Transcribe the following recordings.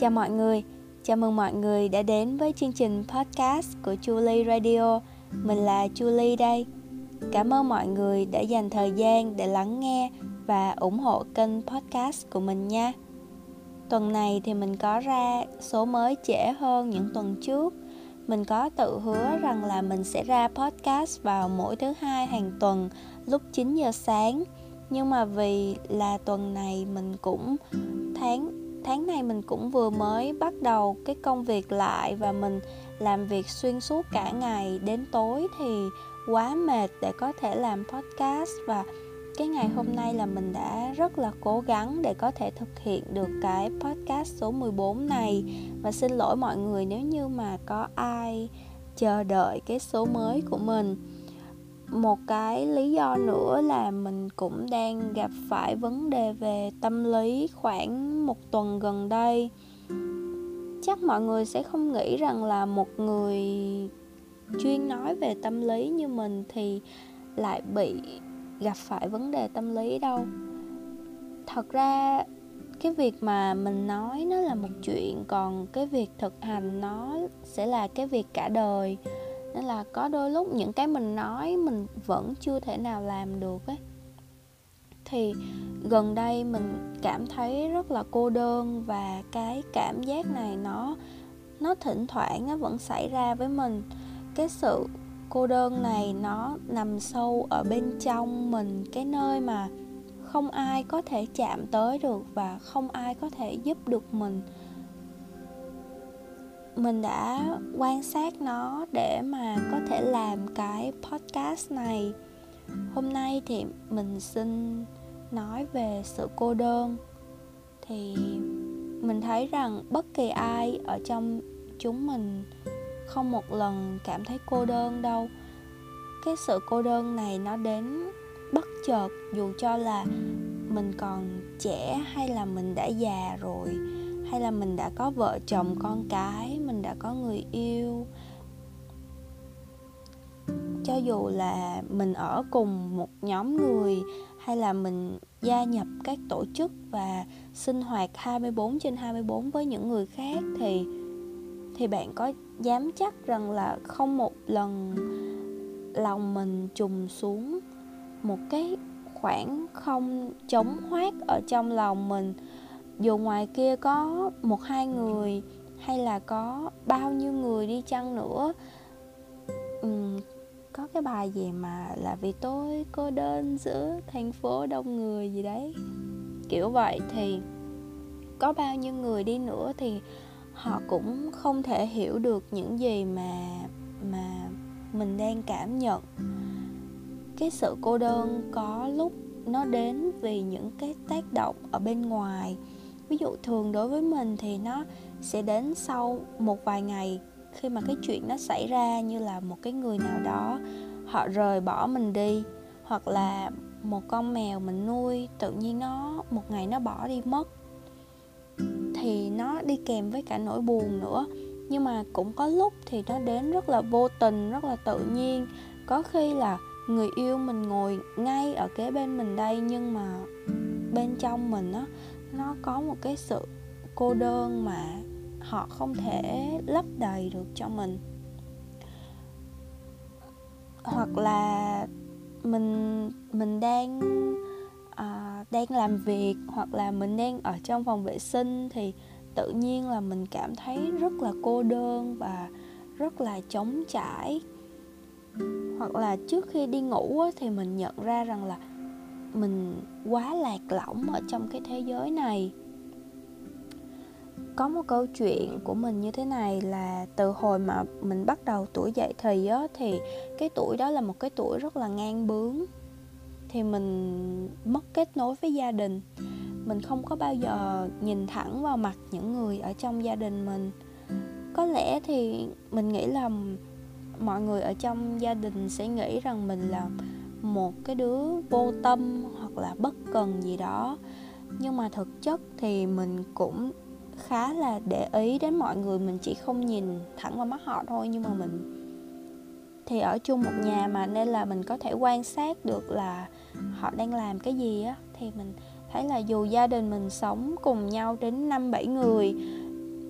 Chào mọi người, chào mừng mọi người đã đến với chương trình podcast của Julie Radio. Mình là Julie đây. Cảm ơn mọi người đã dành thời gian để lắng nghe và ủng hộ kênh podcast của mình nha. Tuần này thì mình có ra số mới trễ hơn những tuần trước. Mình có tự hứa rằng là mình sẽ ra podcast vào mỗi thứ hai hàng tuần lúc 9 giờ sáng. Nhưng mà vì là tuần này mình cũng tháng tháng này mình cũng vừa mới bắt đầu cái công việc lại và mình làm việc xuyên suốt cả ngày đến tối thì quá mệt để có thể làm podcast và cái ngày hôm nay là mình đã rất là cố gắng để có thể thực hiện được cái podcast số 14 này. Và xin lỗi mọi người nếu như mà có ai chờ đợi cái số mới của mình một cái lý do nữa là mình cũng đang gặp phải vấn đề về tâm lý khoảng một tuần gần đây. Chắc mọi người sẽ không nghĩ rằng là một người chuyên nói về tâm lý như mình thì lại bị gặp phải vấn đề tâm lý đâu. Thật ra, cái việc mà mình nói nó là một chuyện, còn cái việc thực hành nó sẽ là cái việc cả đời nên là có đôi lúc những cái mình nói mình vẫn chưa thể nào làm được ấy. Thì gần đây mình cảm thấy rất là cô đơn và cái cảm giác này nó nó thỉnh thoảng nó vẫn xảy ra với mình. Cái sự cô đơn này nó nằm sâu ở bên trong mình, cái nơi mà không ai có thể chạm tới được và không ai có thể giúp được mình mình đã quan sát nó để mà có thể làm cái podcast này. Hôm nay thì mình xin nói về sự cô đơn. Thì mình thấy rằng bất kỳ ai ở trong chúng mình không một lần cảm thấy cô đơn đâu. Cái sự cô đơn này nó đến bất chợt, dù cho là mình còn trẻ hay là mình đã già rồi hay là mình đã có vợ chồng con cái, mình đã có người yêu? Cho dù là mình ở cùng một nhóm người, hay là mình gia nhập các tổ chức và sinh hoạt 24 trên 24 với những người khác, thì thì bạn có dám chắc rằng là không một lần lòng mình trùng xuống một cái khoảng không trống hoác ở trong lòng mình dù ngoài kia có một hai người hay là có bao nhiêu người đi chăng nữa um, có cái bài gì mà là vì tôi cô đơn giữa thành phố đông người gì đấy? Kiểu vậy. Thì có bao nhiêu người đi nữa thì họ cũng không thể hiểu được những gì mà mà mình đang cảm nhận. Cái sự cô đơn có lúc nó đến vì những cái tác động ở bên ngoài ví dụ thường đối với mình thì nó sẽ đến sau một vài ngày khi mà cái chuyện nó xảy ra như là một cái người nào đó họ rời bỏ mình đi hoặc là một con mèo mình nuôi tự nhiên nó một ngày nó bỏ đi mất thì nó đi kèm với cả nỗi buồn nữa. Nhưng mà cũng có lúc thì nó đến rất là vô tình rất là tự nhiên. Có khi là người yêu mình ngồi ngay ở kế bên mình đây nhưng mà bên trong mình á nó có một cái sự cô đơn mà họ không thể lấp đầy được cho mình. Hoặc là mình mình đang à, đang làm việc hoặc là mình đang ở trong phòng vệ sinh thì tự nhiên là mình cảm thấy rất là cô đơn và rất là trống trải. Hoặc là trước khi đi ngủ thì mình nhận ra rằng là mình quá lạc lõng ở trong cái thế giới này. Có một câu chuyện của mình như thế này là từ hồi mà mình bắt đầu tuổi dậy thì á, thì cái tuổi đó là một cái tuổi rất là ngang bướng. Thì mình mất kết nối với gia đình. Mình không có bao giờ nhìn thẳng vào mặt những người ở trong gia đình mình. Có lẽ thì mình nghĩ là mọi người ở trong gia đình sẽ nghĩ rằng mình là một cái đứa vô tâm hoặc là bất cần gì đó. Nhưng mà thực chất thì mình cũng khá là để ý đến mọi người mình chỉ không nhìn thẳng vào mắt họ thôi. Nhưng mà mình thì ở chung một nhà mà nên là mình có thể quan sát được là họ đang làm cái gì á. Thì mình thấy là dù gia đình mình sống cùng nhau đến năm bảy người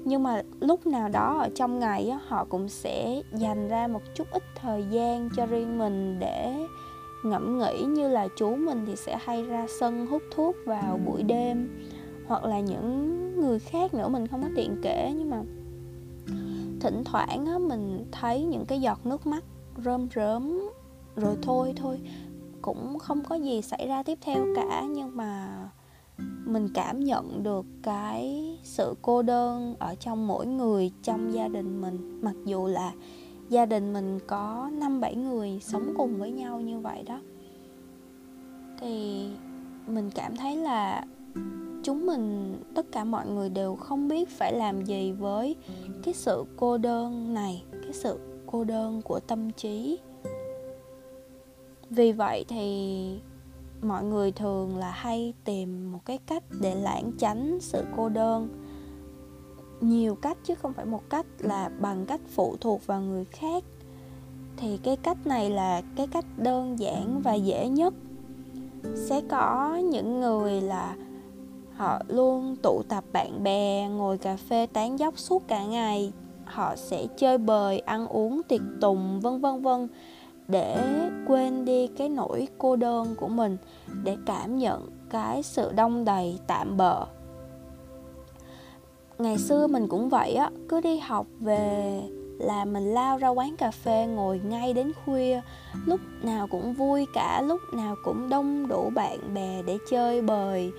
nhưng mà lúc nào đó ở trong ngày á, họ cũng sẽ dành ra một chút ít thời gian cho riêng mình để ngẫm nghĩ như là chú mình thì sẽ hay ra sân hút thuốc vào buổi đêm hoặc là những người khác nữa mình không có tiện kể. Nhưng mà thỉnh thoảng á, mình thấy những cái giọt nước mắt rơm rớm rồi thôi thôi cũng không có gì xảy ra tiếp theo cả. Nhưng mà mình cảm nhận được cái sự cô đơn ở trong mỗi người trong gia đình mình. Mặc dù là gia đình mình có năm bảy người sống cùng với nhau như vậy đó. Thì mình cảm thấy là chúng mình, tất cả mọi người đều không biết phải làm gì với cái sự cô đơn này, cái sự cô đơn của tâm trí. Vì vậy thì mọi người thường là hay tìm một cái cách để lãng tránh sự cô đơn nhiều cách chứ không phải một cách là bằng cách phụ thuộc vào người khác. Thì cái cách này là cái cách đơn giản và dễ nhất. Sẽ có những người là họ luôn tụ tập bạn bè ngồi cà phê tán dóc suốt cả ngày. Họ sẽ chơi bời ăn uống tiệc tùng vân vân vân để quên đi cái nỗi cô đơn của mình để cảm nhận cái sự đông đầy tạm bợ ngày xưa mình cũng vậy á, cứ đi học về là mình lao ra quán cà phê ngồi ngay đến khuya. Lúc nào cũng vui cả, lúc nào cũng đông đủ bạn bè để chơi bời.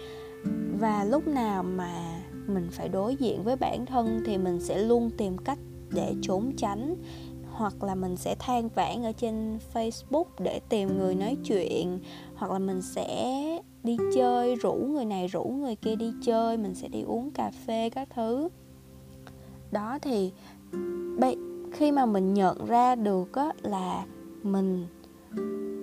Và lúc nào mà mình phải đối diện với bản thân thì mình sẽ luôn tìm cách để trốn tránh. Hoặc là mình sẽ than vãn ở trên Facebook để tìm người nói chuyện. Hoặc là mình sẽ đi chơi rủ người này rủ người kia đi chơi mình sẽ đi uống cà phê các thứ. Đó thì khi mà mình nhận ra được á, là mình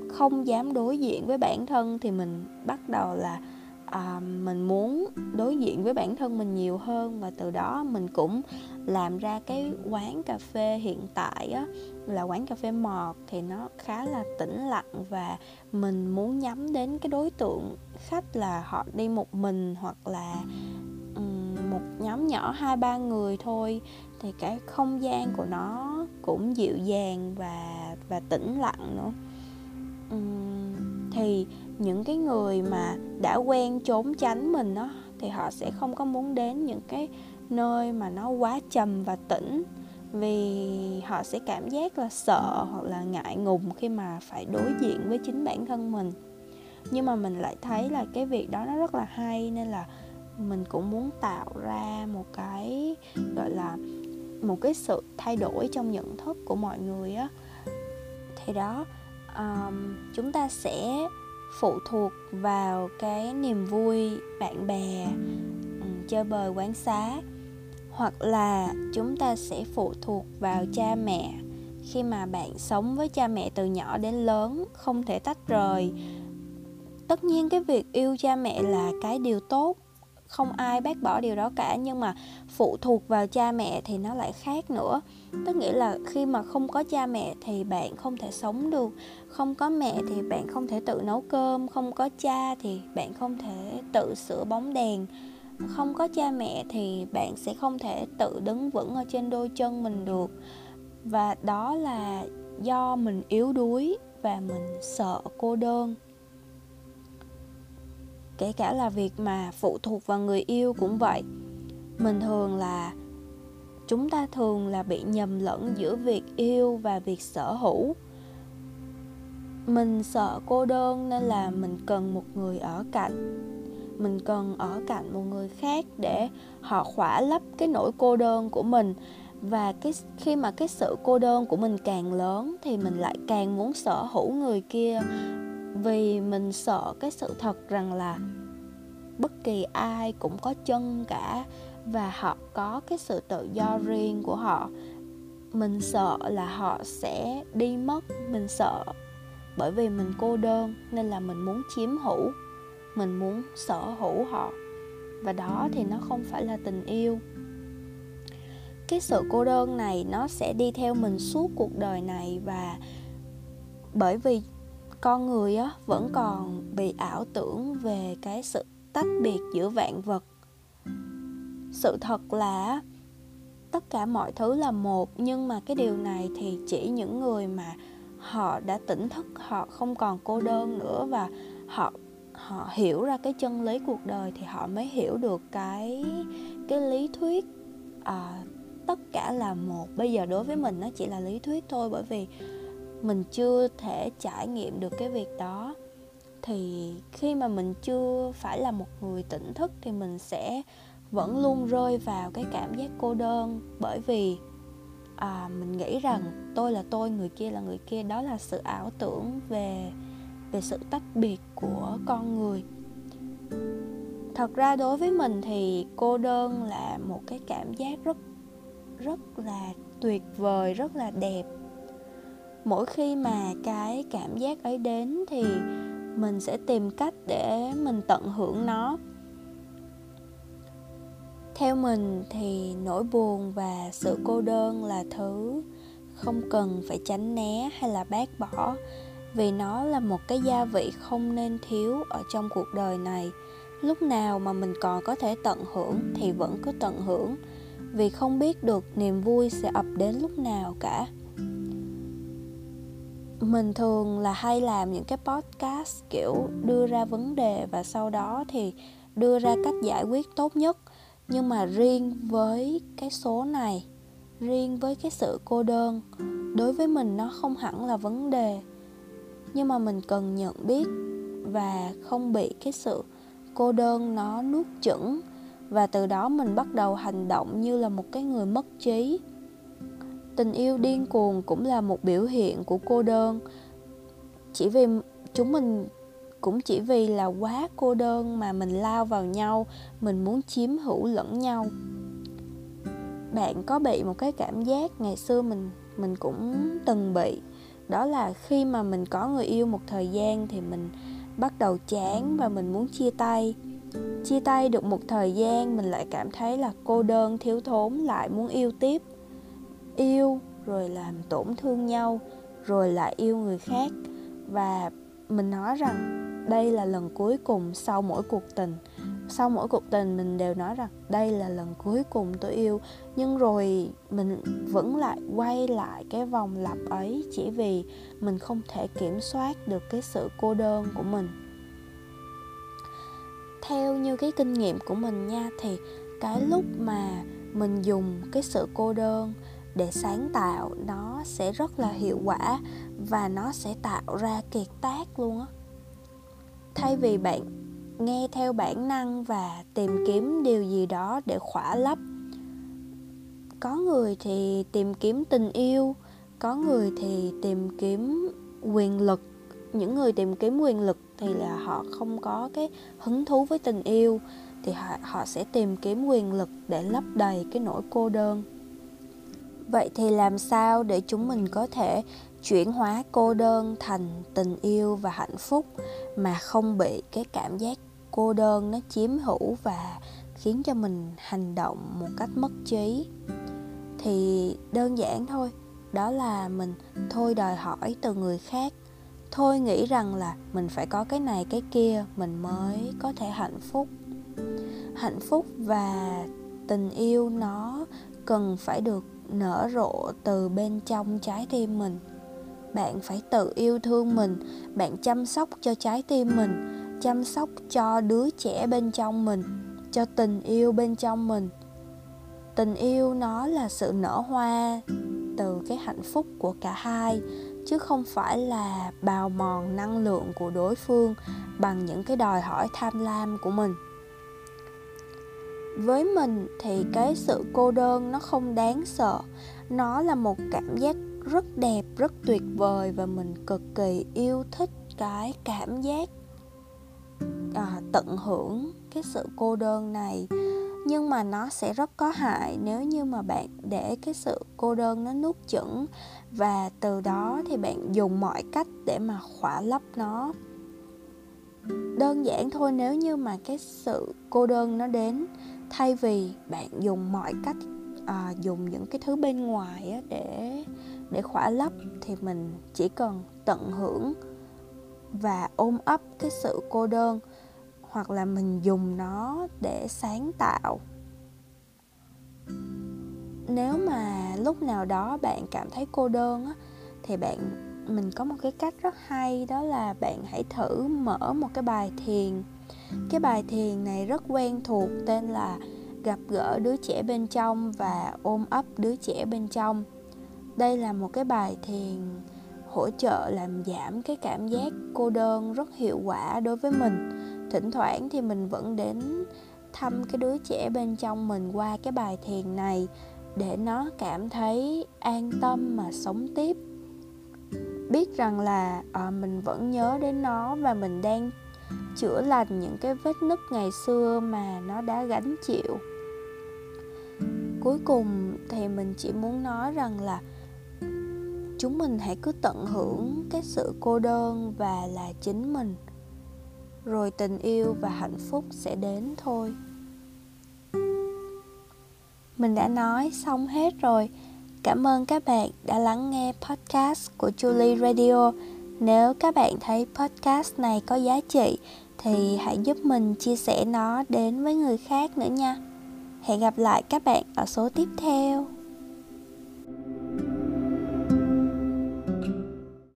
không dám đối diện với bản thân thì mình bắt đầu là à, mình muốn đối diện với bản thân mình nhiều hơn và từ đó mình cũng làm ra cái quán cà phê hiện tại á. Là quán cà phê mọt thì nó khá là tĩnh lặng và mình muốn nhắm đến cái đối tượng khách là họ đi một mình hoặc là um, một nhóm nhỏ hai ba người thôi. Thì cái không gian của nó cũng dịu dàng và và tĩnh lặng nữa thì những cái người mà đã quen trốn tránh mình đó thì họ sẽ không có muốn đến những cái nơi mà nó quá trầm và tĩnh. Vì họ sẽ cảm giác là sợ hoặc là ngại ngùng khi mà phải đối diện với chính bản thân mình. Nhưng mà mình lại thấy là cái việc đó nó rất là hay, nên là mình cũng muốn tạo ra một cái, gọi là, một cái sự thay đổi trong nhận thức của mọi người á. Thì đó um, chúng ta sẽ phụ thuộc vào cái niềm vui bạn bè um, chơi bời quán xá hoặc là chúng ta sẽ phụ thuộc vào cha mẹ. Khi mà bạn sống với cha mẹ từ nhỏ đến lớn không thể tách rời. Tất nhiên cái việc yêu cha mẹ là cái điều tốt không ai bác bỏ điều đó cả, nhưng mà phụ thuộc vào cha mẹ thì nó lại khác nữa. Tức nghĩa là khi mà không có cha mẹ thì bạn không thể sống được. Không có mẹ thì bạn không thể tự nấu cơm. Không có cha thì bạn không thể tự sửa bóng đèn. Không có cha mẹ thì bạn sẽ không thể tự đứng vững ở trên đôi chân mình được. Và đó là do mình yếu đuối và mình sợ cô đơn kể cả là việc mà phụ thuộc vào người yêu cũng vậy. Mình thường là, chúng ta thường là bị nhầm lẫn giữa việc yêu và việc sở hữu. Mình sợ cô đơn nên là mình cần một người ở cạnh. Mình cần ở cạnh một người khác để họ khỏa lấp cái nỗi cô đơn của mình. Và cái khi mà cái sự cô đơn của mình càng lớn thì mình lại càng muốn sở hữu người kia vì mình sợ cái sự thật rằng là bất kỳ ai cũng có chân cả và họ có cái sự tự do riêng của họ. Mình sợ là họ sẽ đi mất, mình sợ bởi vì mình cô đơn nên là mình muốn chiếm hữu, mình muốn sở hữu họ. Và đó thì nó không phải là tình yêu. Cái sự cô đơn này nó sẽ đi theo mình suốt cuộc đời này và bởi vì con người á vẫn còn bị ảo tưởng về cái sự tách biệt giữa vạn vật. Sự thật là tất cả mọi thứ là một nhưng mà cái điều này thì chỉ những người mà họ đã tỉnh thức họ không còn cô đơn nữa và họ họ hiểu ra cái chân lý cuộc đời thì họ mới hiểu được cái cái lý thuyết à, tất cả là một. Bây giờ đối với mình nó chỉ là lý thuyết thôi bởi vì mình chưa thể trải nghiệm được cái việc đó. Thì khi mà mình chưa phải là một người tỉnh thức thì mình sẽ vẫn luôn rơi vào cái cảm giác cô đơn bởi vì à, mình nghĩ rằng tôi là tôi người kia là người kia. Đó là sự ảo tưởng về về sự tách biệt của con người. Thật ra đối với mình thì cô đơn là một cái cảm giác rất rất là tuyệt vời rất là đẹp mỗi khi mà cái cảm giác ấy đến thì mình sẽ tìm cách để mình tận hưởng nó. Theo mình thì nỗi buồn và sự cô đơn là thứ không cần phải tránh né hay là bác bỏ, vì nó là một cái gia vị không nên thiếu ở trong cuộc đời này. Lúc nào mà mình còn có thể tận hưởng thì vẫn cứ tận hưởng, vì không biết được niềm vui sẽ ập đến lúc nào cả mình thường là hay làm những cái podcast, kiểu, đưa ra vấn đề và sau đó thì đưa ra cách giải quyết tốt nhất. Nhưng mà riêng với cái số này, riêng với cái sự cô đơn, đối với mình nó không hẳn là vấn đề. Nhưng mà mình cần nhận biết và không bị cái sự cô đơn nó nuốt chửng. Và từ đó mình bắt đầu hành động như là một cái người mất trí tình yêu điên cuồng cũng là một biểu hiện của cô đơn. Chỉ vì chúng mình cũng chỉ vì là quá cô đơn mà mình lao vào nhau, mình muốn chiếm hữu lẫn nhau. Bạn có bị một cái cảm giác ngày xưa mình mình cũng từng bị? Đó là khi mà mình có người yêu một thời gian thì mình bắt đầu chán và mình muốn chia tay. Chia tay được một thời gian, mình lại cảm thấy là cô đơn, thiếu thốn, lại muốn yêu tiếp yêu, rồi làm tổn thương nhau, rồi lại yêu người khác. Và mình nói rằng đây là lần cuối cùng sau mỗi cuộc tình. Sau mỗi cuộc tình mình đều nói rằng đây là lần cuối cùng tôi yêu. Nhưng rồi mình vẫn lại quay lại cái vòng lặp ấy chỉ vì mình không thể kiểm soát được cái sự cô đơn của mình. Theo như cái kinh nghiệm của mình nha, thì cái lúc mà mình dùng cái sự cô đơn để sáng tạo nó sẽ rất là hiệu quả và nó sẽ tạo ra kiệt tác luôn á. Thay vì bạn nghe theo bản năng và tìm kiếm điều gì đó để khỏa lấp có người thì tìm kiếm tình yêu có người thì tìm kiếm quyền lực. Những người tìm kiếm quyền lực thì là họ không có cái hứng thú với tình yêu thì họ, họ sẽ tìm kiếm quyền lực để lấp đầy cái nỗi cô đơn vậy thì làm sao để chúng mình có thể chuyển hóa cô đơn thành tình yêu và hạnh phúc mà không bị cái cảm giác cô đơn nó chiếm hữu và khiến cho mình hành động một cách mất trí? Thì đơn giản thôi, đó là mình thôi đòi hỏi từ người khác. Thôi nghĩ rằng là mình phải có cái này, cái kia, mình mới có thể hạnh phúc. Hạnh phúc và tình yêu nó cần phải được nở rộ từ bên trong trái tim mình. Bạn phải tự yêu thương mình, bạn chăm sóc cho trái tim mình, chăm sóc cho đứa trẻ bên trong mình, cho tình yêu bên trong mình. Tình yêu nó là sự nở hoa từ cái hạnh phúc của cả hai, chứ không phải là bào mòn năng lượng của đối phương bằng những cái đòi hỏi tham lam của mình với mình thì cái sự cô đơn nó không đáng sợ. Nó là một cảm giác rất đẹp rất tuyệt vời và mình cực kỳ yêu thích cái cảm giác à, tận hưởng cái sự cô đơn này. Nhưng mà nó sẽ rất có hại nếu như mà bạn để cái sự cô đơn nó nuốt chửng và từ đó thì bạn dùng mọi cách để mà khỏa lấp nó. Đơn giản thôi nếu như mà cái sự cô đơn nó đến thay vì bạn dùng mọi cách à, dùng những cái thứ bên ngoài á, để để khỏa lấp thì mình chỉ cần tận hưởng và ôm ấp cái sự cô đơn hoặc là mình dùng nó để sáng tạo. Nếu mà lúc nào đó bạn cảm thấy cô đơn á thì bạn mình có một cái cách rất hay đó là bạn hãy thử mở một cái bài thiền cái bài thiền này rất quen thuộc tên là gặp gỡ đứa trẻ bên trong và ôm ấp đứa trẻ bên trong. Đây là một cái bài thiền hỗ trợ làm giảm cái cảm giác cô đơn rất hiệu quả đối với mình. Thỉnh thoảng thì mình vẫn đến thăm cái đứa trẻ bên trong mình qua cái bài thiền này để nó cảm thấy an tâm mà sống tiếp. Biết rằng là à, mình vẫn nhớ đến nó và mình đang chữa lành những cái vết nứt ngày xưa mà nó đã gánh chịu. Cuối cùng thì mình chỉ muốn nói rằng là chúng mình hãy cứ tận hưởng cái sự cô đơn và là chính mình. Rồi tình yêu và hạnh phúc sẽ đến thôi. Mình đã nói xong hết rồi. Cảm ơn các bạn đã lắng nghe podcast của julie radio nếu các bạn thấy podcast này có giá trị, thì hãy giúp mình chia sẻ nó đến với người khác nữa nha. Hẹn gặp lại các bạn ở số tiếp theo.